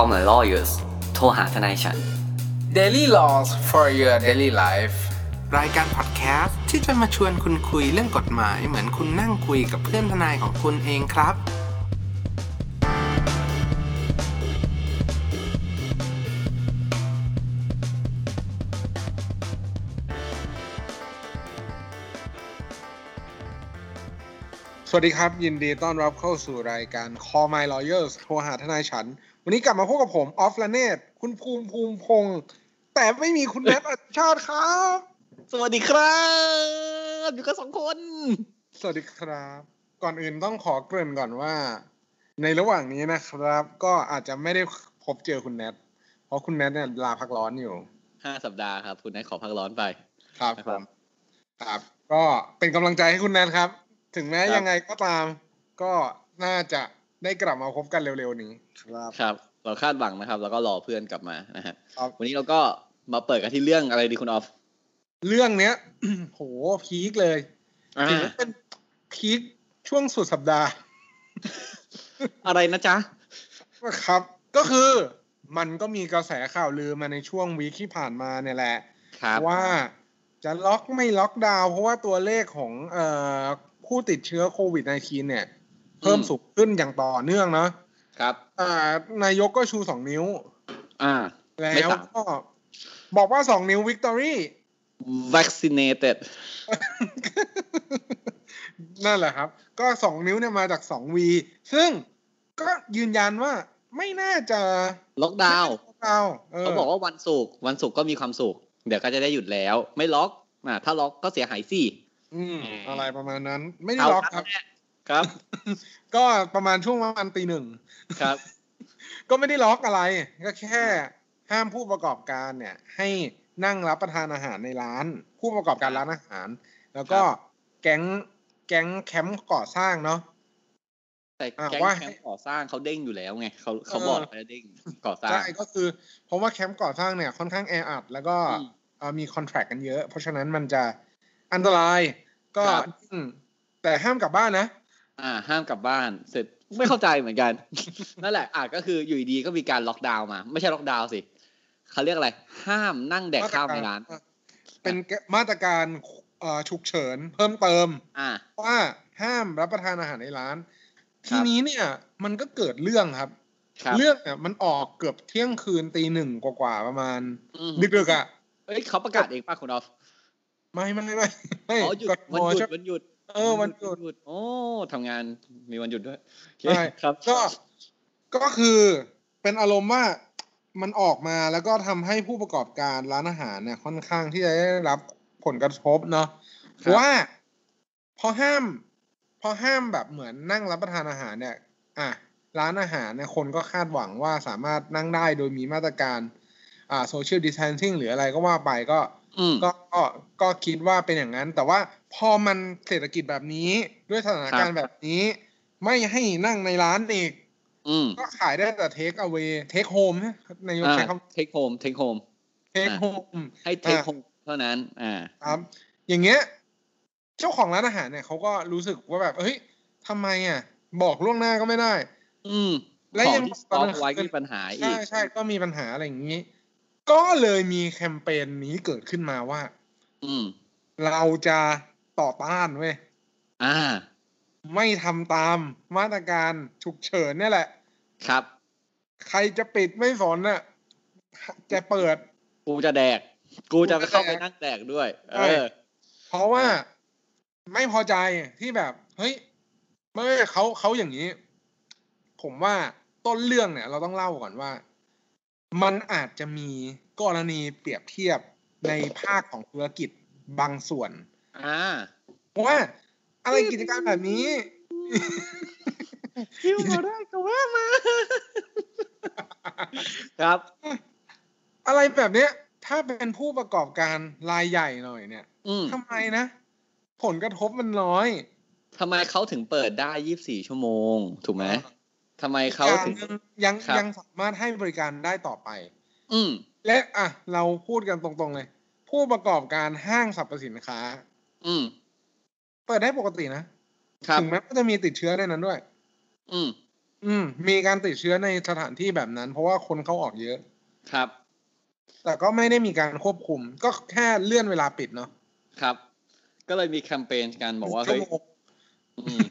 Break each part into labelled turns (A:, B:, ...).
A: Call my lawyers โทรหาทนายฉัน
B: Daily Laws for your daily life
C: รายการพอดแคสต์ที่จะมาชวนคุณคุยเรื่องกฎหมาย เหมือนคุณนั่งคุยกับเพื่อนทนายของคุณเองครับ
B: สวัสดีครับ ยินดีต้อนรับเข้าสู่รายการ Call My Lawyers โทรหาทนายฉัน วันนี้กลับมาพบกับผม ออฟลเนตคุณภูมิภูมิพงษ์แต่ไม่มีคุณแนทอัชชาติครับ
D: สวัสดีครับอยู่กันสองคน
B: สวัสดีครับ ก่อนอื่นต้องขอเกริ่นก่อนว่า ในระหว่างนี้นะครับ ก็อาจจะไม่ได้พบเจอคุณแนทเพราะคุณแนทเนี่ยลาพักร้อนอยู่
D: ห้าสัปดาห์ครับ คุณนายขอพักร้อนไป
B: ครับ
D: นะ
B: ผ
D: ครับ
B: มครับ ก็เป็นกำลังใจให้คุณแนทครับ ถึงแม้
D: ครับ
B: ยังไงก็ตาม ก็น่าจะได้กลับมาพบกันเร็วๆนี้ ครับ
D: ครับ เราคาดหวังนะครับ แล้วก็รอเพื่อนกลับมานะฮะ
B: ครับ
D: วันนี้เราก็มาเปิดกันที่เรื่องอะไรดีคุณออฟ
B: เรื่องเนี้ยโหพีคเลย
D: อ่า
B: ถือว่าเป็นพีคช่วงสุดสัปดาห์
D: อะไรนะจ๊ะ
B: ครับ ก็คือมันก็มีกระแสข่าวลือมาในช่วงวีคที่ผ่านมาเนี่ยแหละ
D: ครับ
B: ว่าจะล็อกไม่ล็อกดาวน์เพราะว่าตัวเลขของเอ่อผู้ติดเชื้อโควิด -19 เนี่ย เพิ่มสูงขึ้นอย่างต่อเนื่องเนาะ
D: ครับ
B: อ่านายกก็ชูสองนิ้ว
D: อ่า
B: แล้
D: ไม่
B: ว
D: ต่าง
B: ก็บอกว่าสองนิ้ววิกตอรี่
D: vaccinated
B: นั่นแหละครับ ก็สองนิ้วเนี่ยมาจากสองวีซึ่งก็ยืนยันว่าไม่น่าจะ
D: ล็อกดาวน์
B: ไม่ล็อกดาวน์เออ
D: เขาบอกว่าวันศุกร์วันศุกร์ก็มีความสุข เดี๋ยวก็จะได้หยุดแล้ว ไม่ล็อกอ่าถ้าล็อกก็เสียหายสิ
B: อืม อะไรประมาณนั้น ไม่ได้
D: เอา
B: ล็อกครับ
D: ครับ
B: ก็ประมาณช่วงประมาณตีหนึ่ง
D: ครับ
B: ก็ไม่ได้ล็อกอะไร ก็แค่ห้ามผู้ประกอบการเนี่ย ให้นั่งรับประทานอาหารในร้าน ผู้ประกอบการร้านอาหาร แล้วก็แก๊งแก๊งแคมป์ก่อสร้างเนาะ
D: แต่
B: อ่า
D: แก๊ง
B: ว่า
D: แคมป์ก่อสร้างเขาเด้งอยู่แล้วไงเขาเขา
B: เออ
D: บอกเขาจะเด้งก่อสร้าง
B: ใช่ก็คือเพราะว่าแคมป์ก่อสร้างเนี่ยค่อนข้างแออัดแล้วก็
D: อืม
B: เอ่อมีคอนแทรคกันเยอะ เพราะฉะนั้นมันจะอันตรายก็
D: ครับ
B: อืมแต่ห้ามกลับบ้านนะ
D: อ่าห้ามกลับบ้าน เสร็จไม่เข้าใจเหมือนกัน นั่นแหละอะก็คืออยู่ดีๆก็มีการล็อกดาวน์มา ไม่ใช่ล็อกดาวน์สิเขาเรียกอะไร ห้ามนั่งแดกข้าวในร้าน
B: เป็นมาตรการเอ่อฉุกเฉินเพิ่มเติม
D: อ่า
B: ว่าห้ามรับประทานอาหารในร้าน
D: ครั
B: ที
D: บ
B: นี้เนี่ยมันก็เกิดเรื่องครับ
D: ครับ
B: เรื่องเนี่ยมันออกเกือบเที่ยงคืนตีหนึ่งกว่าๆประมาณ
D: อืม
B: ดึกๆอะ
D: เอ้ยเขาประกาศเองป่ะคุณออฟ
B: ไม่ไม่ไม่ไม่
D: อ๋อหยุด
B: กท
D: วันหยุด
B: ใช่
D: วันหยุด
B: เออวันหยุด
D: หยุดโอ้ทำงานมีวันหยุดด้วยโอเค
B: ใช่
D: ครับ
B: ก็ก็คือเป็นอารมณ์ว่ามันออกมาแล้วก็ทำให้ผู้ประกอบการร้านอาหารเนี่ย ค่อนข้างที่จะได้รับผลกระทบเนาะ
D: ครับ
B: ว่าพอห้าม พอห้ามแบบเหมือนนั่งรับประทานอาหารเนี่ย อะร้านอาหารเนี่ยคนก็คาดหวังว่าสามารถนั่งได้โดยมีมาตรการ อ่าโซเชียลดิส a ทนซิ่งหรืออะไรก็ว่าไปก็
D: อืม
B: ก็ก็ก็คิดว่าเป็นอย่างนั้น แต่ว่าพอมันเศรษฐกิจแบบนี้ด้วยสถานการณ์แบบนี้ ไม่ให้นั่งในร้านอีก
D: อืม
B: ก็ขายได้แต่ take away take home นายก
D: อ่า
B: ใช้ค take home take home take home
D: ให้ take home เท่านั้น อ่า
B: ครับ อย่างเงี้ย เจ้าของร้านอาหารเนี่ยเขาก็รู้สึกว่าแบบเฮ้ยทำไมอะ บอกล่วงหน้าก็ไม่ได้
D: อืม
B: และ
D: ของ
B: ยัง
D: ที่สต็อกไว้ก็มีปัญหาอี
B: ใช่
D: ก
B: ใช่ใช่ก็มีปัญหาอะไรอย่างนี้ ก็เลยมีแคมเปญนี้เกิดขึ้นมาว่า
D: อืม
B: เราจะต่อต้านเว้ย
D: อ่า
B: ไม่ทำตามมาตรการฉุกเฉินเนี่ยแหละ
D: ครับ
B: ใครจะปิดไม่สนน่ะ จะเปิด
D: กูจะแดก กูจะ
B: กูจะ
D: เข้าไป
B: แดก
D: นั่งแดกด้วย เอ
B: ใช่
D: อ
B: เพราะว่าไม่พอใจที่แบบ เฮ้ยไม่เขาเขาอย่างนี้ ผมว่าต้นเรื่องเนี่ย เราต้องเล่าก่อนว่า มันอาจจะมี กรณีเปรียบเทียบในภาคของธุรกิจบางส่วน
D: อ่า
B: ว่าอะไรกิจการแบบนี้
D: คิวมาได้ก็ว่ามา ครับ
B: อะไรแบบเนี้ย ถ้าเป็นผู้ประกอบการรายใหญ่หน่อยเนี่ย
D: อืม
B: ทำไมนะ ผลกระทบมันน้อย
D: ทำไมเขาถึงเปิดได้ยี่บสี่ชั่วโมง ถูกไหมทำไมเขา
B: อย่าง
D: ถึง
B: หนึ่งยัง
D: ครับ
B: ยังสามารถให้บริการได้ต่อไป
D: อืม
B: และอะเราพูดกันตรงๆเลย ผู้ประกอบการห้างสรรพสินค้า
D: อืม
B: เปิดได้ปกตินะครับถึงแม้ว่าจะมีติดเชื้อในนั้นด้วย
D: อืม
B: อืม มีการติดเชื้อในสถานที่แบบนั้น เพราะว่าคนเข้าออกเยอะ
D: ครับ
B: แต่ก็ไม่ได้มีการควบคุม ก็แค่เลื่อนเวลาปิดเนาะ
D: ครับ ก็เลยมีแคมเปญกันบอกว่า
B: ชั่
D: เฮ้ย
B: โมง
D: อืม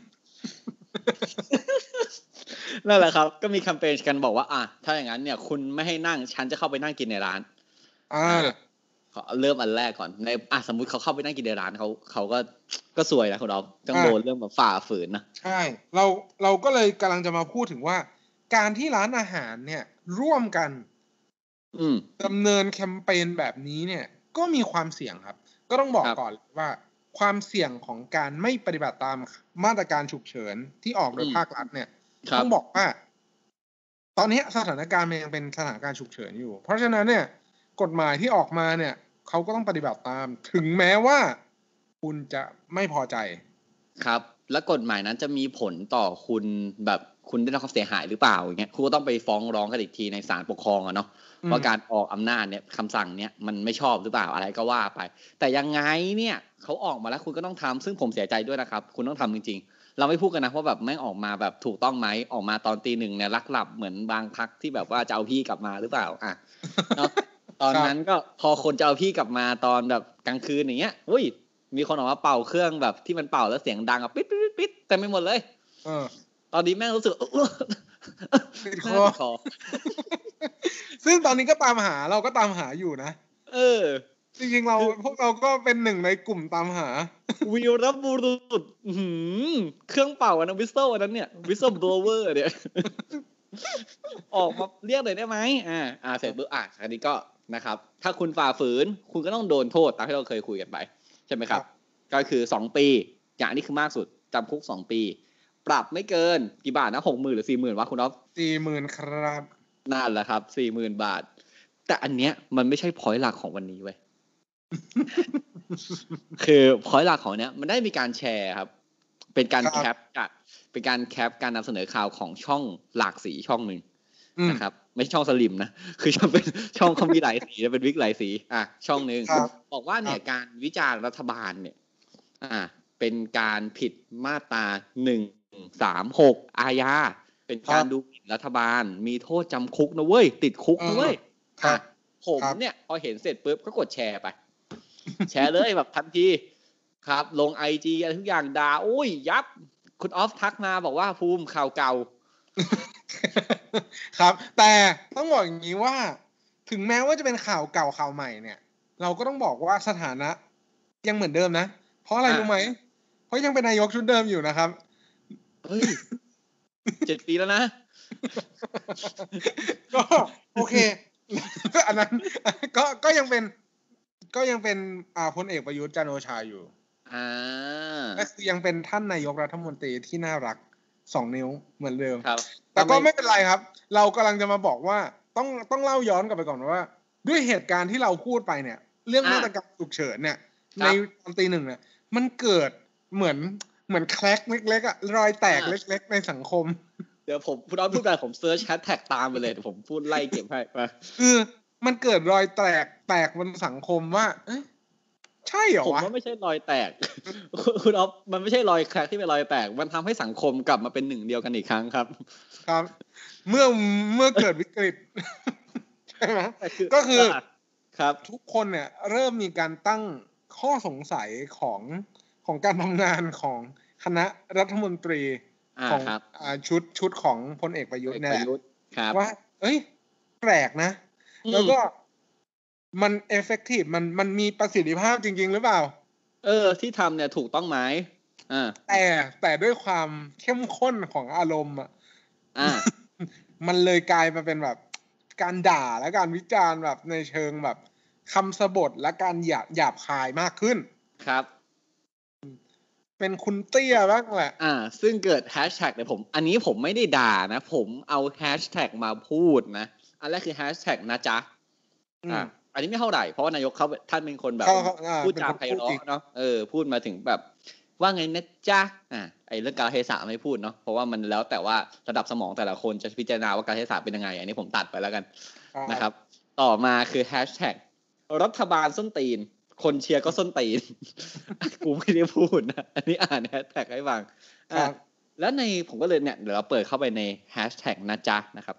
D: นั่นแหละครับ ก็มีแคมเปญกันบอกว่าอะถ้าอย่างนั้นเนี่ยคุณไม่ให้นั่งฉันจะเข้าไปนั่งกินในร้าน
B: อ่า
D: ขอเริ่มอันแรกก่อนในอะสมมุติเขาเข้าไปนั่งกินในร้านเขาเขาก็ก็สวยนะคุณเราต้อง
B: อ่า
D: โดนเรื่องแบบฝ่าฝืนนะ
B: ใช่เราเราก็เลยกำลังจะมาพูดถึงว่า การที่ร้านอาหารเนี่ย ร่วมกัน
D: อืม
B: ดำเนินแคมเปญแบบนี้เนี่ย ก็มีความเสี่ยงครับ ก็ต้องบอก
D: ครับ
B: ก่อนว่าความเสี่ยงของการไม่ปฏิบัติตามมาตรการฉุกเฉินที่ออกโดย
D: อืม
B: ภาครัฐเนี่ย
D: ครับ
B: ต้องบอกว่า ตอนนี้สถานการณ์มันยังเป็นสถานการณ์ฉุกเฉินอยู่ เพราะฉะนั้นเนี่ย กฎหมายที่ออกมาเนี่ยเขาก็ต้องปฏิบัติตาม ถึงแม้ว่าคุณจะไม่พอใจ
D: ครับ แล้วกฎหมายนั้นจะมีผลต่อคุณแบบคุณได้รับความเสียหายหรือเปล่าอย่างเงี้ยคุณก็ต้องไปฟ้องร้องกันอีกทีในศาลปกครองอะเนาะ
B: อืม
D: ว่าการออกอำนาจเนี่ยคำสั่งเนี่ยมันไม่ชอบหรือเปล่าอะไรก็ว่าไป แต่ยังไงเนี่ยเขาออกมาแล้วคุณก็ต้องทำซึ่งผมเสียใจด้วยนะครับ คุณต้องทำจริงๆ เราไม่พูดกันนะว่าแบบแม่งออกมาแบบถูกต้องไหมออกมาตอนตีหนึ่งเนี่ยลักหลับเหมือนบางพักที่แบบว่าจะเอาพี่กลับมาหรือเปล่าอะเนาะตอนนั้นก็พอคนจะเอาพี่กลับมาตอนแบบกลางคืนอย่างเงี้ยอุ้ย มีคนออกมาเป่าเครื่องแบบที่มันเป่าแล้วเสียงดังอะปิดปิดปิดปิดเต็มไปหมดเลย
B: เออ
D: ตอนนี้แม่งรู้สึก
B: ติดค
D: แม่
B: อ
D: งติดคอ
B: ซึ่งตอนนี้ก็ตามหาเราก็ตามหาอยู่นะ
D: เออ
B: จริงๆเราพวกเราก็เป็นหนึ่งในกลุ่มตามหา
D: วีรบุรุษอื้อหือเครื่องเป่าอันนั้น whistle อันนั้นเนี่ย whistleblower เนี่ยออกมาเรียกเลยได้ไหมอ่าอ่าเสร็จปุ๊บอะอันนี้ก็นะครับ ถ้าคุณฝ่าฝืนคุณก็ต้องโดนโทษตามที่เราเคยคุยกันไป ใช่ไหมครับ ก็คือสองปี อย่างนี้คือมากสุดจำคุกสองปี ปรับไม่เกินกี่บาทนะหกหมื่นหรือสี่หมื่นวะคุณอ๊อฟ
B: สี่หมื่นครับ
D: นั่นแหละครับสี่หมื่นบาท แต่อันเนี้ยมันไม่ใช่พอยต์หลักของวันนี้เว้ย คือพอยต์หลักของเนี้ยมันได้มีการแชร์ครับ เป็นการ
B: ครับ
D: แคปจากเป็นการแคปการนำเสนอข่าวของช่องหลากสีช่องหนึ่ง
B: อืม
D: นะครับ ไม่ใช่ช่องสลิมนะ คือช่องเป็นช่องเขามีหลายสีเป็นวิกหลายสี อะช่องหนึ่ง
B: ครับ
D: บอกว่าเนี่ยการวิจารณ์รัฐบาลเนี่ย อ่า เป็นการผิดมาตราหนึ่งสามหกอาญาเป็นการดูหมิ่นรัฐบาล มีโทษจำคุกนะเว้ย ติดคุกนะเว้ย
B: ครั
D: อะ
B: บ
D: ผม
B: ครับ
D: เนี่ย พอเห็นเสร็จปุ๊บก็กดแชร์ไป แชร์เลยแบบทันทีครับ ลงไอจีอะไรทุกอย่างด่าโอ้ย ยับ คุณออฟทักมาบอกว่าภูมิข่าวเก่า
B: ครับ แต่ต้องบอกอย่างนี้ว่า ถึงแม้ว่าจะเป็นข่าวเก่าข่าวใหม่เนี่ย เราก็ต้องบอกว่าสถานะ ยังเหมือนเดิมนะ เพราะอะไร
D: อะ
B: รู้ไหม เพราะยังเป็นนายกชุดเดิมอยู่นะครับ
D: เฮ้ยเจ็ดปีแล้วนะ
B: ก็โอเค อันนั้นก็ก็ยังเป็น ก็ยังเป็นอ่าพลเอกประยุทธ์จันทร์โอชาอยู่
D: อ่า
B: ก็คือยังเป็นท่านนายกรัฐมนตรีที่น่ารักสองนิ้วเหมือนเดิม
D: ครับ
B: แต่ก็ไม่เป็นไรครับ เรากำลังจะมาบอกว่าต้องต้องเล่าย้อนกลับไปก่อนว่า ด้วยเหตุการณ์ที่เราพูดไปเนี่ย เรื่อง
D: อะ
B: มาตรการฉุกเฉินเนี่ย
D: ครั
B: ใน
D: บ
B: ตอนตีหนึ่งเนี่ยมันเกิดเหมือนเหมือน crack เล็กๆอะรอยแตก
D: อะ
B: เล็ก ๆ ในสังคม
D: เดี๋ยวผมคุณออฟพูดไปผม search แฮชแท็กตามไปเลยเดี๋ยวผมพูดไล่เก็บให้มา
B: คือ มันเกิดรอยแตกแตกบนสังคมว่า เอ้ยใช่เหรอ
D: ผม
B: วะ
D: ว่าไม่ใช่รอยแตก คุณคุณออฟมันไม่ใช่รอย crack ที่เป็นรอยแตก มันทำให้สังคมกลับมาเป็นหนึ่งเดียวกันอีกครั้งครับ
B: ครับ เมื่อเมื่อเกิดวิกฤตใช่ไหม
D: แต่
B: ก็คือะ
D: ครับ
B: ทุกคนเนี่ย เริ่มมีการตั้งข้อสงสัยของของการทำงานของคณะรัฐมนตรี
D: อ่า
B: ของ
D: ครับ
B: อ่าชุดชุดของพลเอกประยุทธ์เนี่ย
D: ป
B: แห
D: ระ
B: ละ
D: ยุทธ์ครับ
B: ว่า เอ้ย แปลกนะ
D: อืม
B: แล้วก็มันเอฟเฟกตีฟมันมันมีประสิทธิภาพจริง ๆ หรือเปล่า
D: เออ ที่ทำเนี่ยถูกต้องไหมอ่า
B: แต่แต่ด้วยความเข้มข้นของอารมณ์อะ
D: อ่า
B: มันเลยกลายมาเป็นแบบ การด่าและการวิจารณ์แบบในเชิงแบบคำสบทและการหยาบหยาบคายมากขึ้น
D: ครับ
B: เป็นคุณเตี้ยบ้างแหละ
D: อ่า ซึ่งเกิดแฮชแท็กเนี่ยผม อันนี้ผมไม่ได้ด่านะ ผมเอาแฮชแท็กมาพูดนะ อันแรกคือแฮชแท็กนะจ๊ะ
B: อืม
D: อ่าอันนี้ไม่เท่าไหร่เพราะว่านายกเขาท่านเป็นคนแบบ
B: เขาเขาอ่า
D: พูดจา
B: เป็นคน
D: ไพ
B: พูด
D: เราะ
B: จริง
D: เนาะเออพูดมาถึงแบบว่าไงนะจ๊ะอ่าไอ้เรื่องการเทศะไม่พูดเนาะเพราะว่ามันแล้วแต่ว่าระดับสมองแต่ละคนจะพิจารณาว่าการเทศะเป็นยังไง อันนี้ผมตัดไปแล้วกันนะครับ ต่อมาคือแฮชแท็กรัฐบาลส้นตีน คนเชียร์ก็ส้นตีนกูไม่ได้พูดนะอันนี้อ่านแฮชแท็กให้ฟัง
B: ครั
D: อะ
B: บ
D: แล้วในผมก็เลยเนี่ยเดี๋ยวเราเปิดเข้าไปในแฮชแท็กนะจ๊ะนะครับ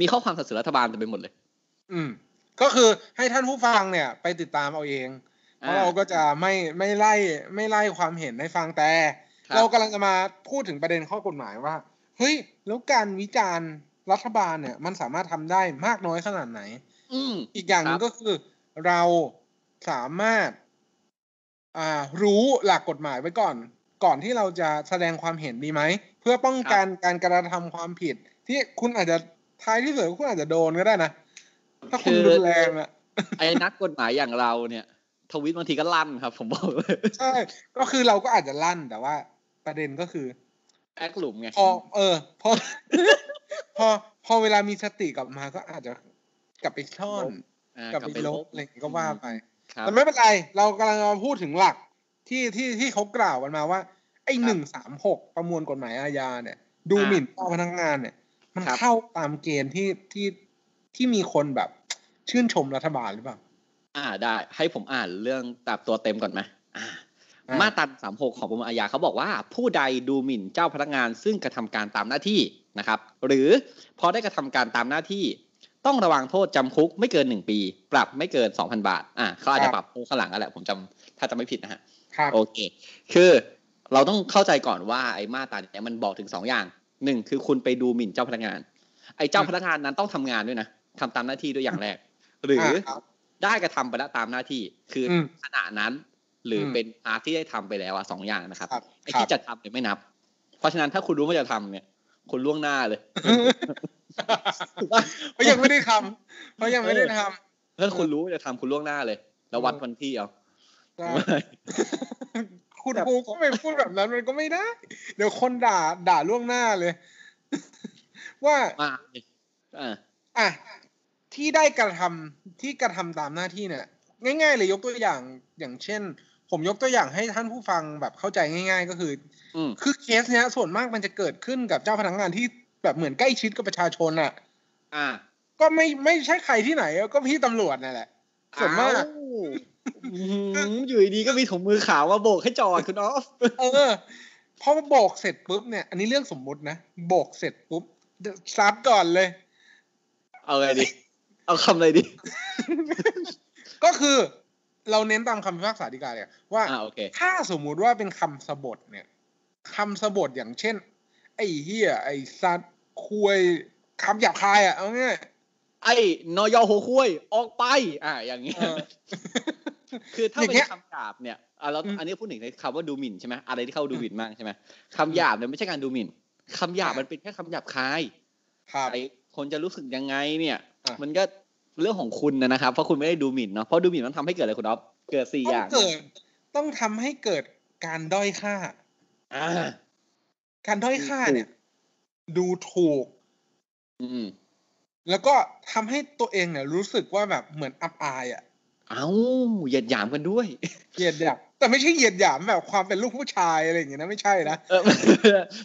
D: มีข้อความสนับสนุนรัฐบาลเต็มไปหมดเลย
B: อืม ก็คือให้ท่านผู้ฟังเนี่ย ไปติดตามเอาเองเพราะเราก็จะไม่ไม่ไล่ไม่ไล่ความเห็นให้ฟังแต่
D: ครับ
B: เรากำลังจะมาพูดถึงประเด็นข้อกฎหมายว่าเฮ้ยแล้วการวิจารณ์รัฐบาลเนี่ย มันสามารถทำได้มากน้อยขนาดไหน
D: อืม
B: อีกอย่างหนึง
D: ครับ
B: ก็คือเราสามารถ อ่ารู้หลักกฎหมายไว้ก่อน ก่อนที่เราจะแสดงความเห็นดีไหม เพื่อป้องกันการกระทำความผิด ที่คุณอาจจะ ท้ายที่สุดคุณอาจจะโดนก็ได้นะ ถ้าคุณรุนแรงอะ
D: ไอ้นักกฎหมายอย่างเราเนี่ยทวิตบางทีก็ลั่นครับ ผมบอกเลย
B: ใช่ ก็คือเราก็อาจจะลั่นแต่ว่าประเด็นก็คือ
D: แอคหลุมไง
B: พอเออพอพอพอเวลามีสติกลับมาก็อาจจะกลับไปซ่อน
D: อ่าก
B: ลับไปลบอะไรอย่างงี้ก็ว่าไป
D: ครับ
B: แต่ไม่เป็นไร เรากำลังมาพูดถึงหลักที่ที่ที่เขากล่าวกันมาว่า ไอ้หนึ่งสามหกประมวลกฎหมายอาญาเนี่ย ดูหมิ่นเจ้าพนักงานเนี่ย มัน
D: ครับ
B: เข้าตามเกณฑ์ที่ที่ที่มีคนแบบชื่นชมรัฐบาลหรือเปล่า
D: อ่าได้ให้ผมอ่านเรื่องแบบตัวเต็มก่อนไหมอ่า
B: อ่าม
D: มาตราสามหกของประมวลอาญาเขาบอกว่า ผู้ใดดูหมิ่นเจ้าพนักงานซึ่งกระทำการตามหน้าที่นะครับ หรือพอได้กระทำการตามหน้าที่ ต้องระวังโทษจำคุกไม่เกินหนึ่งปี ปรับไม่เกินสองพันบาท อ่าเขาอาจจะปรับข้างหลังนั่นแหละผมจำถ้าจำไม่ผิดนะฮะ
B: ครับ
D: โอเค คือเราต้องเข้าใจก่อนว่าไอ้มาตราเนี่ยมันบอกถึงสองอย่าง หนึ่งคือคุณไปดูหมิ่นเจ้าพนักงาน ไอ้เจ้าพนักงานนั้นต้องทำงานด้วยนะทำตามหน้าที่ด้วยอย่างแรก หรือ
B: ครับ
D: ได้กระทำไปแล้วตามหน้าที่คืออ
B: ม
D: ขณะนั้น หรืออ
B: ม
D: เป็น past ที่ได้ทำไปแล้วอะสองอย่างนะครับ
B: ครับ
D: ไอ้
B: ครับ
D: ที่จะทำเนี่ยไม่นับ เพราะฉะนั้นถ้าคุณรู้ว่าจะทำเนี่ยคุณล่วงหน้าเลยถูกปะ
B: เขายังไม่ได้ทำเขายังไม่ได้ทำ
D: ถ้าคุณรู้ว่าจะทำคุณล่วงหน้าเลย แล้ววัดวันที่เอา
B: ใช่ คุณครูก็ไม่พูดแบบนั้นมันก็ไม่ได้ เดี๋ยวคนด่าด่าล่วงหน้าเลย ว่า
D: มาอ่า
B: อะที่ได้กระทำที่กระทำตามหน้าที่เนี่ย ง่าย ๆ เลยยกตัวอย่างอย่างเช่น ผมยกตัวอย่างให้ท่านผู้ฟังแบบเข้าใจง่าย ๆ ก็คือ
D: อืม
B: คือเคสเนี้ย ส่วนมากมันจะเกิดขึ้นกับเจ้าพนักงานที่แบบเหมือนใกล้ชิดกับประชาชนอะ
D: อ่า
B: ก็ไม่ไม่ใช่ใครที่ไหน ก็พี่ตำรวจนั่นแหละส่วนมาก
D: อ้อื้อหืออยู่ดีๆก็มีถุงมือขาวมาโบกให้จอดคุณออฟ
B: เออพอโบกเสร็จปุ๊บเนี่ย อันนี้เรื่องสมมุตินะโบกเสร็จปุ๊บซัดก่อนเลย
D: เอาไงดี เอาคำอะไรดี
B: ก็คือเราเน้นตามคำพิพากษาฎีกาเนี่ยว่า
D: อ่าโอเค
B: ถ้าสมมุติว่าเป็นคำสบทเนี่ยคำสบทอย่างเช่น ไอ้เฮียไอ้สัตว์คุยคำหยาบคายอะเอาง่าย
D: ไอ้นอยอหัวคุยออกไป อ่าอย่างเงี้ย
B: เออ
D: คือถ้า
B: อย่าง
D: เป็
B: เงี้
D: น
B: ย
D: คำหยาบเนี่ยอะแล้ว
B: อืม
D: อันนี้พูดถึงในคำว่าดูหมิ่นใช่ไหมอะไรที่เข้าดูหมิ่นมากใช่ไหมคำหยาบเนี่ยไม่ใช่การดูหมิ่นคำหยาบมันเป็นแค่คำหยาบคาย
B: ครับ
D: ไอ้คนจะรู้สึกยังไงเนี่ย
B: อะ
D: มันก็เรื่องของคุณนะนะครับ เพราะคุณไม่ได้ดูหมิ่นเนาะเพราะดูหมิ่นมันทำให้เกิดอะไรคุณอ๊อฟเกิดสี่
B: ต้
D: อ
B: อง
D: ย่าง
B: เกิด ต้องทำให้เกิดการด้อยค่า
D: อ่า
B: การด้อยค่าเนี่ย ดูถูก
D: อืม
B: แล้วก็ทำให้ตัวเองเนี่ย รู้สึกว่าแบบเหมือนอับอายอะ
D: เอ้าเหยียดหยามกันด้วย
B: เหยียดหยามแต่ไม่ใช่เหยียดหยามแบบความเป็นลูกผู้ชายอะไรอย่างเงี้ยนะไม่ใช่นะ
D: เออ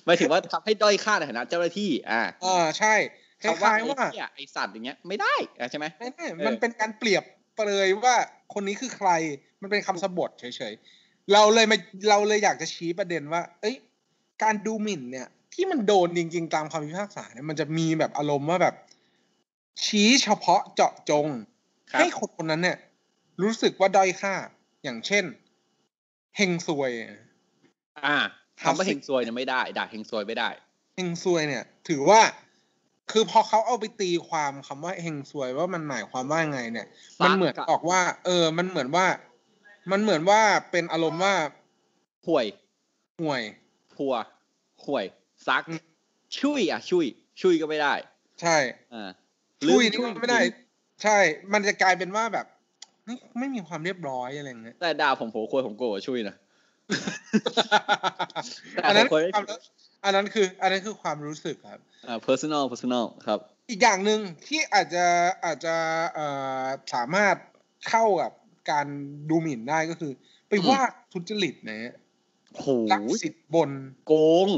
D: หมายถึงว่าทำให้ด้อยค่าในฐานะเจ้าหน้าที่ อ่า
B: อ่าใช่ค
D: คำว่า
B: ล้าย
D: ไอ้
B: ๆว่า
D: เหี้ยไอสัตว์อย่างเงี้ยไม่ได้อะใช่ไหม
B: ไม่ไม่
D: เออ
B: มันเป็นการเปรียบเปรยว่าคนนี้คือใครมันเป็นคำสบทเฉยๆเราเลยมาเราเลยอยากจะชี้ประเด็นว่า เอ้ย การดูหมิ่นเนี่ย ที่มันโดนจริงๆตามคำพิพากษาเนี่ยมันจะมีแบบอารมณ์ว่าแบบ ชี้เฉพาะเจาะจง
D: ครับ
B: ให้คนคนนั้นเนี่ย รู้สึกว่าด้อยค่า อย่างเช่นเฮงซวย
D: อ่า
B: ครับ
D: คำว่าเฮงซวยเนี่ยไม่ได้ด่าเฮงซวยไม่ได้
B: เฮงซวยเนี่ย ถือว่าคือพอเขาเอาไปตีความคำว่าเฮงซวยว่ามันหมายความว่าไง เนี่ย
D: ซัด
B: มันเหมือน
D: กับ
B: ออกว่า เออ มันเหมือนว่า มันเหมือนว่าเป็นอารมณ์ว่า
D: ห่วย
B: ห่วย
D: พัวห่วยซัก
B: อืม
D: ชุยอะชุยชุยก็ไม่ได้
B: ใช่
D: อ่า
B: ชุย
D: ลื
B: นี่ก็ไม่ได้ ใช่ มันจะกลายเป็นว่าแบบ ไม่ไม่มีความเรียบร้อยอะไรอย่างเงี้ย
D: แต่ด่าผมโผล่ควยผมโกรธชุยนะแต่
B: อันนั้น
D: ผมเคย
B: ความอันนั้นคือ อันนั้นคือความรู้สึกครับ
D: อ่า personal personal ครับ
B: อีกอย่างหนึ่งที่อาจจะอาจจะเอ่อสามารถเข้ากับการดูหมิ่นได้ก็คือ ไป
D: อืม
B: ว่าทุจริตนะฮะ
D: โห
B: ลักสิทธิ์บน
D: โกง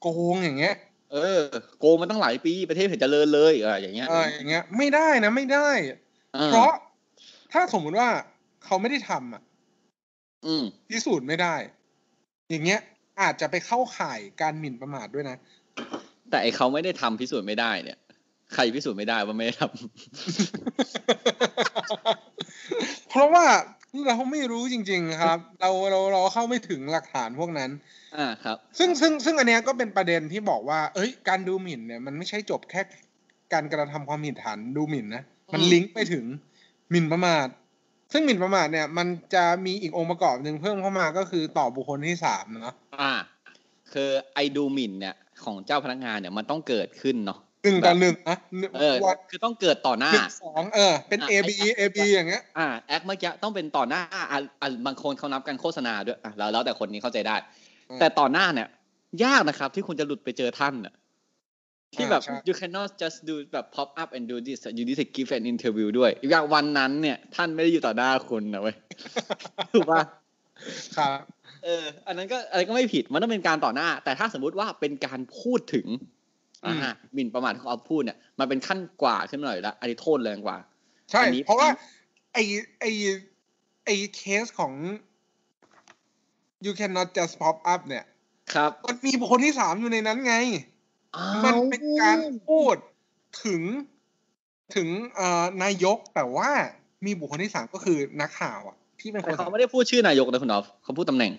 B: โกงอย่างเงี้ย
D: เออ โกงมาตั้งหลายปีประเทศเห็นเจริญเลยอ่าอย่างเงี้ย
B: เอออย่างเงี้ย ไม่ได้นะไม่ได้
D: อ่า
B: เพราะ ถ้าสมมุติว่าเขาไม่ได้ทำอะ
D: อืม
B: พิสูจน์ไม่ได้ อย่างเงี้ย อาจจะไปเข้าข่ายการหมิ่นประมาทด้วยนะ
D: แต่ไอเขาไม่ได้ทำพิสูจน์ไม่ได้เนี่ย ใครพิสูจน์ไม่ได้ว่าไม่ได้ทำ
B: เพราะว่าเราไม่รู้จริง ๆ ครับ เราเราเราเข้าไม่ถึงหลักฐานพวกนั้น
D: อ่าครับ
B: ซึ่งซึ่งซึ่งอันเนี้ยก็เป็นประเด็นที่บอกว่า เอ้ย การดูหมิ่นเนี่ยมันไม่ใช่จบแค่การกระทำความผิดฐานดูหมิ่นนะ มัน
D: อืม
B: ลิงก์ไปถึง หมิ่นประมาท ซึ่งหมิ่นประมาทเนี่ย มันจะมีอีกองค์ประกอบหนึ่งเพิ่มเข้ามาก็คือต่อบุคคลที่สามเนาะ
D: อ่า คือไอดูหมิ่นเนี่ยของเจ้าพนักงานเนี่ยมันต้องเกิดขึ้นเนาะ
B: หนึ่งต่อหนึ่งนะ
D: เออ
B: วัด
D: คือต้องเกิดต่อหน้า
B: หนึ่งสองเออ เป็น
D: อะ
B: A B
D: ไอ้
B: A B อย่างเงี้ย
D: อ่าแอคเมื่อกี้ต้องเป็นต่อหน้าอะอะบางคนเขานับกันโฆษณาด้วยอะแล้วแล้วแต่คนนี้เข้าใจได้
B: อืม
D: แต่ต่อหน้าเนี่ย ยากนะครับ ที่คุณจะหลุดไปเจอท่านน่ะ ที่แบบ
B: อ่าใช่
D: you cannot just do แบบ pop up and do this you need to give an interview ด้วยอย่างวันนั้นเนี่ย ท่านไม่ได้อยู่ต่อหน้าคุณนะเว้ยถูกปะ
B: ครับ
D: เออ อันนั้นก็อะไรก็ไม่ผิดมันต้องเป็นการต่อหน้า แต่ถ้าสมมุติว่าเป็นการพูดถึง
B: อืม
D: อ่าหมิ่นประมาทที่เขาเอาพูดเนี่ยมันเป็นขั้นกว่าขึ้นมาหน่อยละอันนี้โทษแรงกว่า
B: ใช่
D: อันนี้
B: เพราะว่า ไอไอไอเคสของ you cannot just pop up เนี่ย
D: ครับ
B: มันมีบุคคลที่สามอยู่ในนั้นไง มันเป็นการพูดถึงถึงเอ่อนายกแต่ว่ามีบุคคลที่สามก็คือนักข่าวอะ ที่เป็นค
D: แต่
B: น
D: เขาไม่ได้พูดชื่อนายกนะคุณออฟเขาพูดตำแหน่ง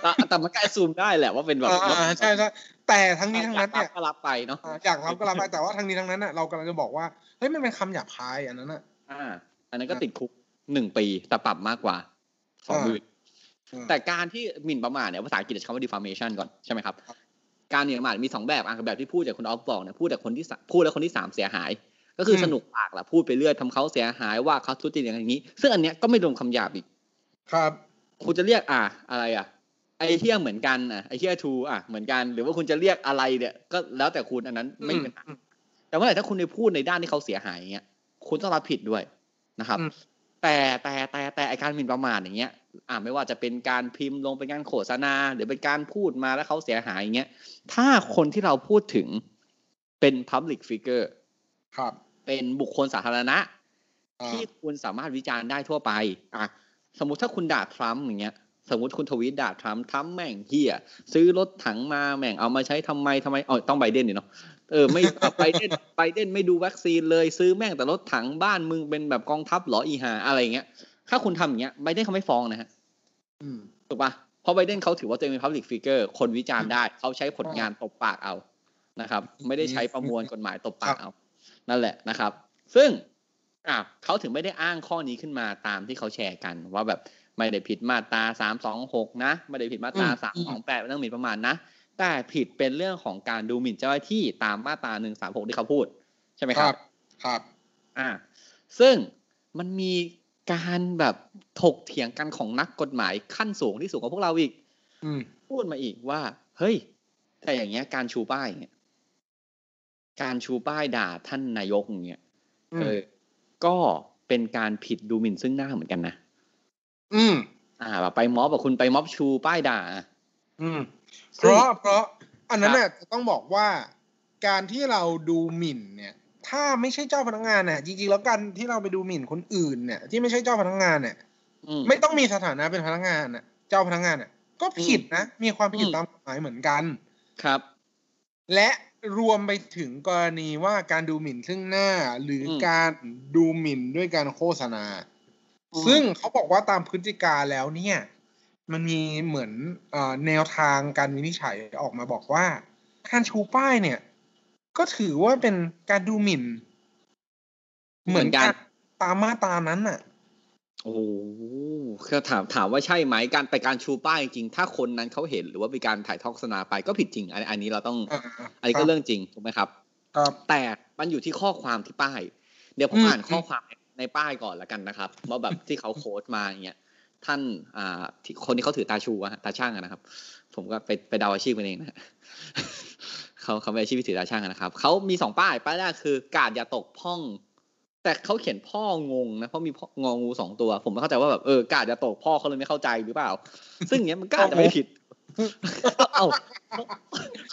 D: แต่แต่มันก็ซูมได้แหละว่าเป็นแบบ
B: อ่าใช่ใช่แต่ทั้งนี้ทั้งนั้นเนี่ย
D: ก็รับไปเนาะ
B: อ่าอยากทำก็รับไปแต่ว่าทั้งนี้ทั้งนั้นน่ะเรากำลังจะบอกว่าเฮ้ยมันเป็นคำหยาบคายอันนั้นน่ะ
D: อ่า อันนั้นก็ติดคุกหนึ่งปีแต่ปรับมากกว่าสองหมื่น
B: อืม
D: แต่การที่หมิ่นประมาทเนี่ยภาษาอังกฤษจะใช้คำว่า defamation ก่อนใช่ไหมครับ
B: ครับ
D: การหมิ่นประมาทมีสองแบบอะแบบที่พูดจากคุณออฟบอกเนี่ยพูดแต่คนที่สามพูดแล้วคนที่สามเสียหาย ก็คืออ
B: ม
D: สนุกปากแหละพูดไปเรื่อยทำเขาเสียหายว่าเขาทุจริตอย่างนี้ ซึ่งอันเนี้ยก็ไม่รวมคำหยาบอีก
B: ครับ
D: คุณจะเรียกอะอะไรอะ ไอเที่ยเหมือนกันอะไอเที่ยทูอะเหมือนกัน หรือว่าคุณจะเรียกอะไรเนี่ย ก็แล้วแต่คุณอันนั้นไม่มีปัญหา
B: อืม
D: แต่เมื่อไหร่ถ้าคุณไปพูดในด้านที่เขาเสียหายอย่างเงี้ยคุณต้องรับผิดด้วยนะครับ
B: อืม
D: แต่แต่แต่แต่ไอการหมิ่นประมาทอย่างเงี้ย อ่าไม่ว่าจะเป็นการพิมพ์ลงเป็นการโฆษณา หรือเป็นการพูดมาแล้วเขาเสียหายอย่างเงี้ยถ้าคนที่เราพูดถึงเป็น public figure
B: ครับ
D: เป็นบุคคลสาธารณะ
B: อ่า
D: ที่คุณสามารถวิจารณ์ได้ทั่วไป อะ สมมติถ้าคุณด่าทรัมป์อย่างเงี้ย สมมติคุณทวีตด่าทรัมป์ทรัมป์แม่งเฮียซื้อรถถังมาแม่งเอามาใช้ทำไมทำไมอ๋อต้องไบเดนนี่เนาะเออไม่เอาไบเดนไบเดนไม่ดูวัคซีนเลยซื้อแม่งแต่รถถังบ้านมึงเป็นแบบกองทัพเหรออีหาอะไรอย่างเงี้ย ถ้าคุณทำอย่างเงี้ยไบเดนเขาไม่ฟ้องนะฮะ
B: อืม
D: ถูกปะเพราะไบเดนเขาถือว่าตัวเองเป็น public figure คนวิจารณ์ได้ เขาใช้ผลงานตบปากเอานะครับ ไม่ได้ใช้ประมวลกฎหมายตบปากเอา นั่นแหละนะครับ ซึ่งอะเขาถึงไม่ได้อ้างข้อนี้ขึ้นมาตามที่เขาแชร์กัน ว่าแบบไม่ได้ผิดมาตราสามสองหกนะ ไม่ได้ผิดมาตรา
B: อืม
D: สามสองแปดเรื่องหมิ่นประมาทนะ แต่ผิดเป็นเรื่องของการดูหมิ่นเจ้าหน้าที่ตามมาตราหนึ่งสามหกที่เขาพูด ใช่ไหม
B: ค
D: ค
B: รั
D: รับ
B: บครับ
D: อ่า ซึ่งมันมี การแบบถกเถียงกันของนักกฎหมายขั้นสูงที่สูงกว่าพวกเราอีก
B: อืม
D: พูดมาอีกว่า เฮ้ย แต่อย่างเงี้ย การชูป้ายอย่างเงี้ยการชูป้ายด่าท่านนายกอย่างเงี้ย
B: อืม
D: เออ ก็เป็นการผิดดูหมิ่นซึ่งหน้าเหมือนกันนะ
B: อืม
D: อ่าแบบไปม็อบแบบคุณไปม็อบชูป้ายด่าอะ
B: อืม เพ
D: ซึ่ง
B: ราะเพราะ อันนั้น
D: ครับ
B: เนี่ยจะต้องบอกว่าการที่เราดูหมิ่นเนี่ย ถ้าไม่ใช่เจ้าพนักงานเนี่ยจริงๆแล้วการที่เราไปดูหมิ่นคนอื่นเนี่ย ที่ไม่ใช่เจ้าพนักงานเนี่ย
D: อืม
B: ไม่ต้องมีสถานะเป็นพนักงานน่ะ เจ้าพนักงานน่ะ ก็ผิดนะ มีความผิด
D: อืม
B: ตามกฎหมายเหมือนกัน
D: ครับ
B: และรวมไปถึงกรณีว่าการดูหมิ่นซึ่งหน้าหรืออ
D: ม
B: การดูหมิ่นด้วยการโฆษณา
D: อืม
B: ซึ่งเขาบอกว่าตามพฤติการแล้วเนี่ย มันมีเหมือนเออแนวทางการวินิจฉัยออกมาบอกว่าการชูป้ายเนี่ย ก็ถือว่าเป็นการดูหมิ่น เหมือนกันตามมาตรานั้นน่ะ
D: โอ้โหก็ถามถามว่าใช่ไหมการไปการชูป้ายจริงๆถ้าคนนั้นเขาเห็นหรือว่ามีการถ่ายทอดโฆษณาไปก็ผิดจริง อันอันนี้เราต้อง
B: อ่า
D: อันนี้ก็เรื่องจริงถูกไหมครับ
B: ครับ
D: แต่มันอยู่ที่ข้อความที่ป้าย เดี๋ยวผม
B: อืม
D: อ่านข้อความในป้ายก่อนแล้วกันนะครับว่าแบบที่เขาโค้ดมาอย่างเงี้ยท่านอ่าที่คนที่เขาถือตาชูอะฮะตาช่างอะนะครับ ผมก็ไปไปเดาอาชีพกันเองนะ เขาเขาเป็นอาชีพที่ถือตาช่างอะนะครับเขามีสองป้ายป้ายแรกคือกาดอย่าตกพ่อง แต่เขาเขียนพ่องงนะเพราะมีพ่ององูสองตัว ผมไม่เข้าใจว่าแบบเออกาดอย่าตกพ่อเขาเลยไม่เข้าใจหรือเปล่า ซึ่งอย่างเงี้ยมันก็อาจจะไม่ผิดเอ้า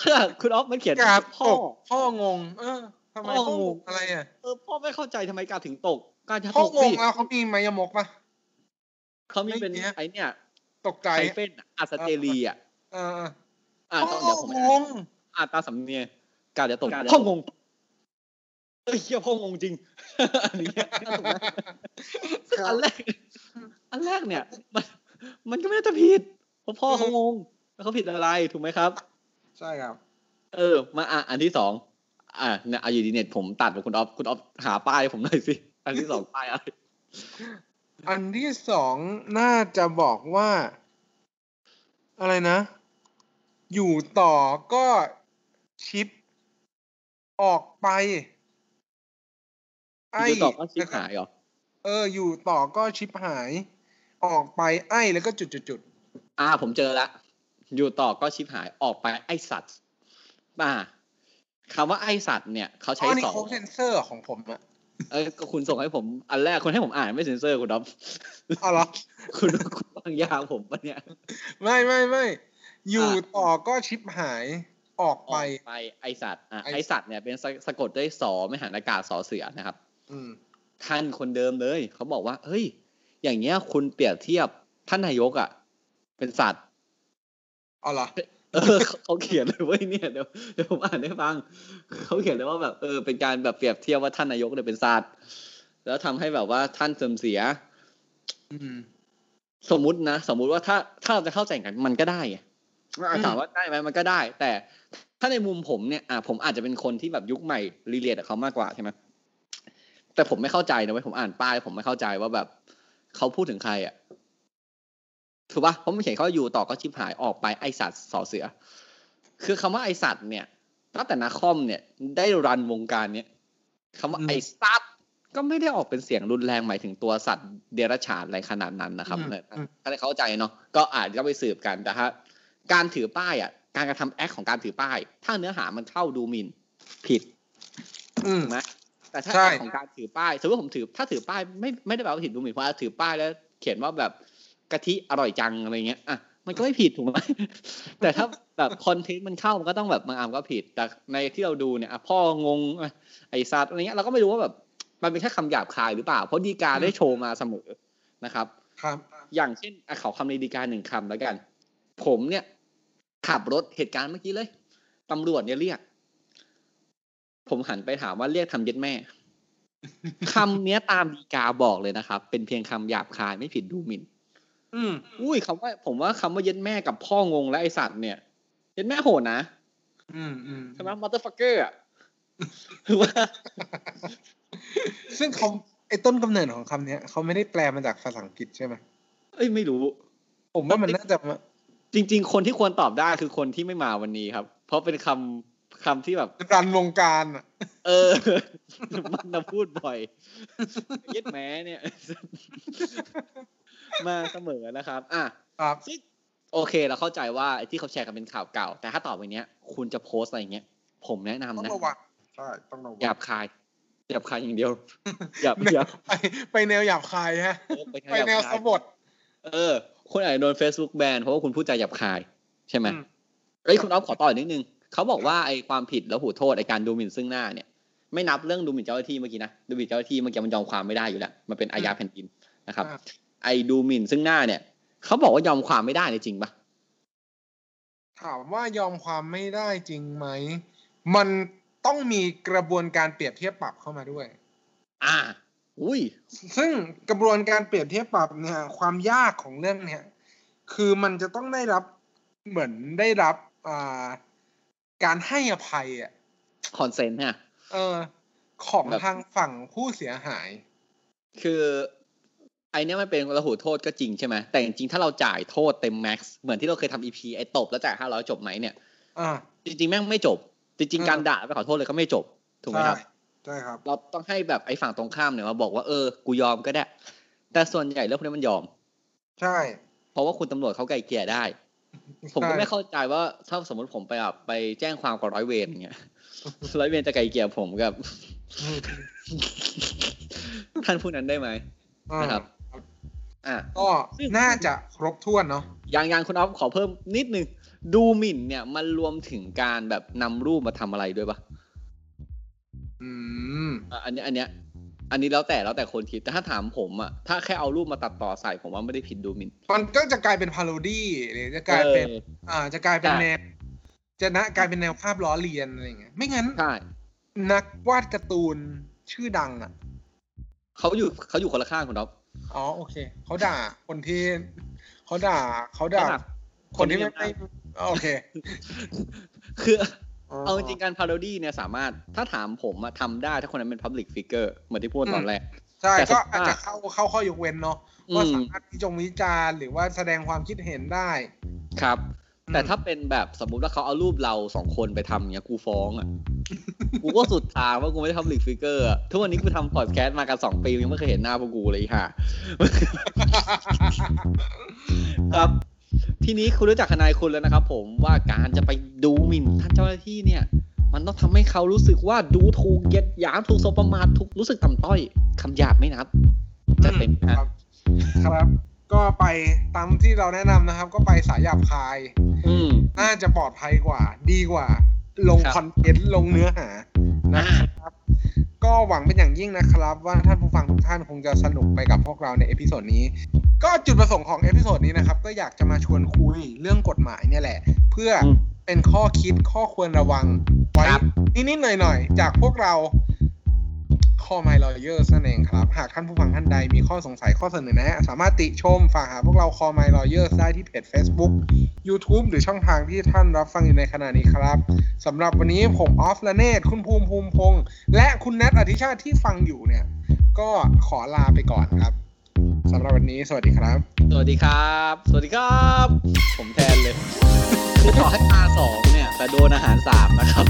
D: คือคุณออฟมันเขียน
B: กราบ
D: พ่อ
B: ตกพ่องง เออทำไม
D: พ่
B: พ่
D: อ
B: องง
D: ง
B: งอะไรอะ
D: เออพ่อไม่เข้าใจทำไมการถึงตกการจะ
B: พ่อ
D: ตก
B: ง
D: สิ
B: งแล้วเขามีไมายมกปะ
D: เขามีเป็น
B: ไม่เนี้ย
D: ไอเนี่ย
B: ตกใจ
D: ไทเฟนอะอาสเตรีอะ
B: เออ
D: อ่าต้องเดี๋ยวผม
B: งง
D: อ่านตามสำเนียงกาเดี๋ยวตกพ่องงเอ้ยเฮียพ่องงจริง อันนี้เนี่ยถูกไหมซึ่งอันแรก อันแรกเนี่ย มันมันก็ไม่น่าจะผิดเพราะพ่อเขางงแล้วเขาผิดอะไรถูกไหมครับ
B: ใช่ครับ
D: เออ มาอะอันที่สองอะเนี่ยเอาอยู่ดีเน็ตผมตัดไปคุณออฟคุณออฟหาป้ายให้ผมหน่อยสิอันที่สองป้ายอะไร
B: อันที่สองน่าจะบอกว่า อะไรนะ อยู่ต่อก็ ชิป ออกไป
D: อยู่ต่อก็ชิบหายเหรอ
B: เออ อยู่ต่อก็ชิปหาย ออกไปไอ้แล้วก็จุดจุดจุด
D: อ่า ผมเจอละ อยู่ต่อก็ชิบหาย ออกไปไอสัตว์อ่าคำว่าไอสัตว์เนี่ยเขา
B: อ๋
D: ใช้
B: อนี่
D: สอง
B: โค้ดเซนเซอร์ของผมอะ
D: เออก็คุณส่งให้ผมอันแรกคุณให้ผมอ่านไม่เซ็นเซอร์คุณดอฟ
B: อ๋อเหรอ
D: คุณคุณวางยาผมปะเนี่ย
B: ไม่ไม่ไม่อยู่ต่อก็ชิปหาย ออกไป
D: ออกไปไอสัตว์อะ
B: ไอ้
D: ไอสัตว์เนี่ยเป็นสะสะกดด้วยสอไม่หันอากาศสอเสือนะครับ
B: อืม
D: ท่านคนเดิมเลย เขาบอกว่า เฮ้ย อย่างเงี้ยคุณเปรียบเทียบท่านนายกอะ เป็นสัตว์
B: อ๋อเหรอ
D: เออเขาเขาเขียนเลยเว้ยเนี่ยเดี๋ยวเดี๋ยวผมอ่านให้ฟังเขาเขียนเลยว่าแบบเออเป็นการแบบเปรียบเทียบว่าท่านนายกเนี่ยเป็นสัตว์แล้วทำให้แบบว่าท่านเสื่อมเสีย
B: อืม
D: สมมุตินะ สมมุติว่าถ้าถ้าเราจะเข้าใจกันมันก็ได้ไงอะ
B: อืม
D: ถามว่าได้ไหมมันก็ได้ แต่ถ้าในมุมผมเนี่ยอะผมอาจจะเป็นคนที่แบบยุคใหม่รีเลียกับเขามากกว่าใช่ไหมแต่ผมไม่เข้าใจนะเว้ยผมอ่านป้าย ผมไม่เข้าใจว่าแบบเขาพูดถึงใครอะถูกปะเพราะมันเขียนเขาอยู่ต่อก็ชิบหายออกไปไอสัตว์สอเสือ คือคำว่าไอสัตว์เนี่ยตั้งแต่นาคอมเนี่ย ได้รันวงการเนี้ยคำว่า
B: อืม
D: ไอสัตว์ก็ไม่ได้ออกเป็นเสียงรุนแรงหมายถึงตัวสัตว์เดรัจฉานอะไรขนาดนั้นนะครับ
B: อืม
D: เนี่ย
B: อืม
D: ถ้าได้เข้าใจเนาะก็อาจจะไปสืบกันแต่ถ้า การถือป้ายอะ การกระทำแอคของการถือป้าย ถ้าเนื้อหามันเข้าดูหมิ่นผิด
B: อืม
D: ถูกไหมแต่ถ้า
B: ใช่
D: แอคของการถือป้ายสมมติว่าผมถือถ้าถือป้ายไม่ไม่ได้แปลว่าผิดดูหมิ่นเพราะว่าถือป้ายแล้ว เขียนว่าแบบกะทิอร่อยจังอะไรเงี้ยอะมันก็ไม่ผิดถูกไหมแต่ถ้าแบบคอนเทนต์มันเข้ามันก็ต้องแบบบางอันก็ผิด แต่ในที่เราดูเนี่ยอะพ่องงอะไอ้สัตว์อะไรเงี้ยเราก็ไม่รู้ว่าแบบ มันเป็นแค่คำหยาบคายหรือเปล่า เพราะดีกาได้โชว์มาเสมอนะครับ
B: ครับ
D: อย่างเช่นอะเขาคำในดีกาหนึ่งคำแล้วกัน ผมเนี่ย ขับรถเหตุการณ์เมื่อกี้เลยตำรวจเนี่ยเรียก ผมหันไปถามว่าเรียกทำเย็ดแม่คำเนี้ยตามดีกาบอกเลยนะครับ เป็นเพียงคำหยาบคายไม่ผิดดูหมิ่น
B: อืม
D: อุ้ยคำว่า ผมว่าคำว่าเย็ดแม่กับพ่องงและไอสัตว์เนี่ย เย็ดแม่โหดนะ
B: อืมอืม
D: ใช่ไหม motherfucker อะคือว่า
B: ซึ่งเขาไอ้ต้นกำเนิดของคำเนี้ยเขาไม่ได้แปลมาจากภาษาอังกฤษใช่ไหม
D: เอ้ยไม่รู้
B: ผมว่ามันน่าจะมา
D: จริง ๆ คนที่ควรตอบได้คือคนที่ไม่มาวันนี้ครับ เพราะเป็นคำคำที่แบบ
B: รันวงการอะ
D: เออ มันนะพูดบ่อยเย็ดแม่เนี่ย มาเสมอนะครับ อะ
B: ครับ
D: ซึ่งโอเคเราเข้าใจว่าไอ้ที่เขาแชร์กันเป็นข่าวเก่า แต่ถ้าต่อไปเนี้ย คุณจะโพสต์อะไรอย่างเงี้ย ผมแนะนำ
B: ต้อง
D: นะ
B: ระวังใช่ต้องระวัง
D: หยาบคายหยาบคายอย่างเดียวหยาบหยาบ
B: ไปไปแนวหยาบคายฮะ
D: เออไป
B: ไปแนว
D: หยาบ
B: ส
D: คาย
B: บด
D: เออ คุณอาจจะโดน Facebook แบนเพราะว่าคุณพูดจาหยาบคาย ใช่ไหม
B: อืม
D: เอ้ยคุณอ๊อฟขอต่ออีกนิดนึงเขาบอกว่าไอ้ความผิดแล้วหูโทษไอ้การดูหมิ่นซึ่งหน้าเนี่ย ไม่นับเรื่องดูหมิ่นเจ้าหน้าที่เมื่อกี้นะดูหมิ่นเจ้าหน้าที่เมื่อกี้มันยอมความไม่ได้อยู่แล้วมันเป็นอาญาแผ่นดินนะครับ
B: อ่า
D: ไอ้ดูหมิ่นซึ่งหน้าเนี่ยเขาบอกว่ายอมความไม่ได้เนี่ยจริงปะ
B: ถามว่ายอมความไม่ได้จริงไหม มันต้องมีกระบวนการเปรียบเทียบปรับเข้ามาด้วย
D: อ่า อุ้ย
B: ซึ่งกระบวนการเปรียบเทียบปรับเนี่ย ความยากของเรื่องเนี่ย คือมันจะต้องได้รับเหมือนได้รับอ่าการให้อภัยอะ
D: คอนเซนต์ฮะ
B: เออ ของ
D: แบบ
B: ทางฝั่งผู้เสียหาย
D: คือไอเนี้ยมันเป็นระหูโทษก็จริงใช่ไหมแต่จริงๆถ้าเราจ่ายโทษเต็มแม็กซ์เหมือนที่เราเคยทำอีพีไอตบแล้วจ่ายห้าร้อยจบไหมเนี่ย
B: อ่า
D: จริงๆแม่งไม่จบ จริง
B: อ่า
D: ๆการด่าไปขอโทษเลยก็ไม่จบถูกไหมครับ
B: ใช่ใช่ครับ
D: เราต้องให้แบบไอ้ฝั่งตรงข้ามเนี่ยมาบอกว่าเออกูยอมก็ได้ แต่ส่วนใหญ่เรื่องพวกนี้มันยอม
B: ใช่
D: เพราะว่าคุณตำรวจเขาไกลเกลี่ยได้ ผมก็
B: ใช่
D: ไม่เข้าใจว่าถ้าสมมติผมไปแบบไปแจ้งความกับร้อยเวรอย่างเงี้ยร้อยเวรจะไกลเกลี่ยผมกับ
B: อืม
D: ท่านผู้นั้นได้ไหม
B: อ่า
D: นะครับอะ
B: ก็น่าจะครบถ้วนเนาะ
D: อย่างอย่างคุณอ๊อฟขอเพิ่มนิดนึงดูหมิ่นเนี่ยมันรวมถึงการแบบนำรูปมาทำอะไรด้วยปะ
B: อืม
D: อะอันเนี้ยอันเนี้ย อันนี้แล้วแต่แล้วแต่คนคิดแต่ถ้าถามผมอะถ้าแค่เอารูปมาตัดต่อใส่ผมว่าไม่ได้ผิดดูหมิน
B: มันก็จะกลายเป็น parody หรือจะกลายเป็น
D: ออ
B: อ่าจะกลายเป็น
D: ใช่
B: แนวจะนะกลายเป็นแนวภาพล้อเลียนอะไรอย่างเงี้ยไม่งั้น
D: ใช่
B: นักวาดการ์ตูนชื่อดังอะ
D: เขาอยู่เขาอยู่คนละข้างคุณท็อป
B: อ๋อโอเคเขาด่าคนที่เขาด่าเขาด่า
D: เขาด่า
B: คนที่
D: คนที่
B: ไม่
D: ไม่
B: ไม่โอเค
D: คือ เอาจริงๆการ parody เนี่ยสามารถถ้าถามผมอะทำได้ถ้าคนนั้นเป็น Public Figure เหมือนที่พูดตอนแรก
B: ใช่
D: แต่
B: ก็
D: สมมุติ
B: อาจ
D: ว่า
B: จะเข้าเข้าข้อยกเว้นเนาะ
D: อืม
B: ว่าสามารถวิจงวิจารณ์หรือว่าแสดงความคิดเห็นได้
D: ครับ
B: อืม
D: แต่ถ้าเป็นแบบสมมุติว่าเขาเอารูปเราสองคนไปทำเนี้ยกูฟ้องอะกูก็สุดทางว่ากูไม่ได้ public figure อะทุกวันนี้กูทำพอดแคสต์มากันสองปียังไม่เคยเห็นหน้าพวกกูเลยค่ะ ครับ ทีนี้คุณรู้จักทนายคุณแล้วนะครับ ผมว่าการจะไปดูหมิ่นท่านเจ้าหน้าที่เนี่ย มันต้องทำให้เขารู้สึกว่าดูถูกเหยียดหยามถูกสบประมาทถูกรู้สึกต่ำต้อยคำหยาบไม่นับจะเป็น
B: ค
D: ฮะ
B: รับ ครับ ก็ไปตามที่เราแนะนำนะครับ ก็ไปสายหยาบคาย
D: อืม
B: น่าจะปลอดภัยกว่า ดีกว่า ลง
D: ครับ
B: คอนเทนต์ลงเนื้อหานะครับ ก็หวังเป็นอย่างยิ่งนะครับ ว่าท่านผู้ฟังทุกท่านคงจะสนุกไปกับพวกเราใน episode นี้ ก็จุดประสงค์ของ episode นี้นะครับ ก็อยากจะมาชวนคุยเรื่องกฎหมายเนี่ยแหละ เพื่ออ
D: ม
B: เป็นข้อคิดข้อควรระวัง ไว้
D: ครับ
B: นิดๆหน่อยๆ จากพวกเราข้อ My Lawyers นั่นเองครับ หากท่านผู้ฟังท่านใดมีข้อสงสัยข้อเสนอแนะสามารถติชมฝากหาพวกเรา Call My Lawyers ได้ที่เพจ Facebook YouTube หรือช่องทางที่ท่านรับฟังอยู่ในขณะนี้ครับสำหรับวันนี้ผมออฟละเนตคุณภูมิภูมิพงษ์และคุณแนทอธิชาติที่ฟังอยู่เนี่ย ก็ขอลาไปก่อนครับ สำหรับวันนี้สวัสดีครับ
D: สวัสดีครับ สวัสดีครับ ผมแทนเลยคือต่อให้ตาสองเนี่ย แต่โดนอาหารสามนะครับ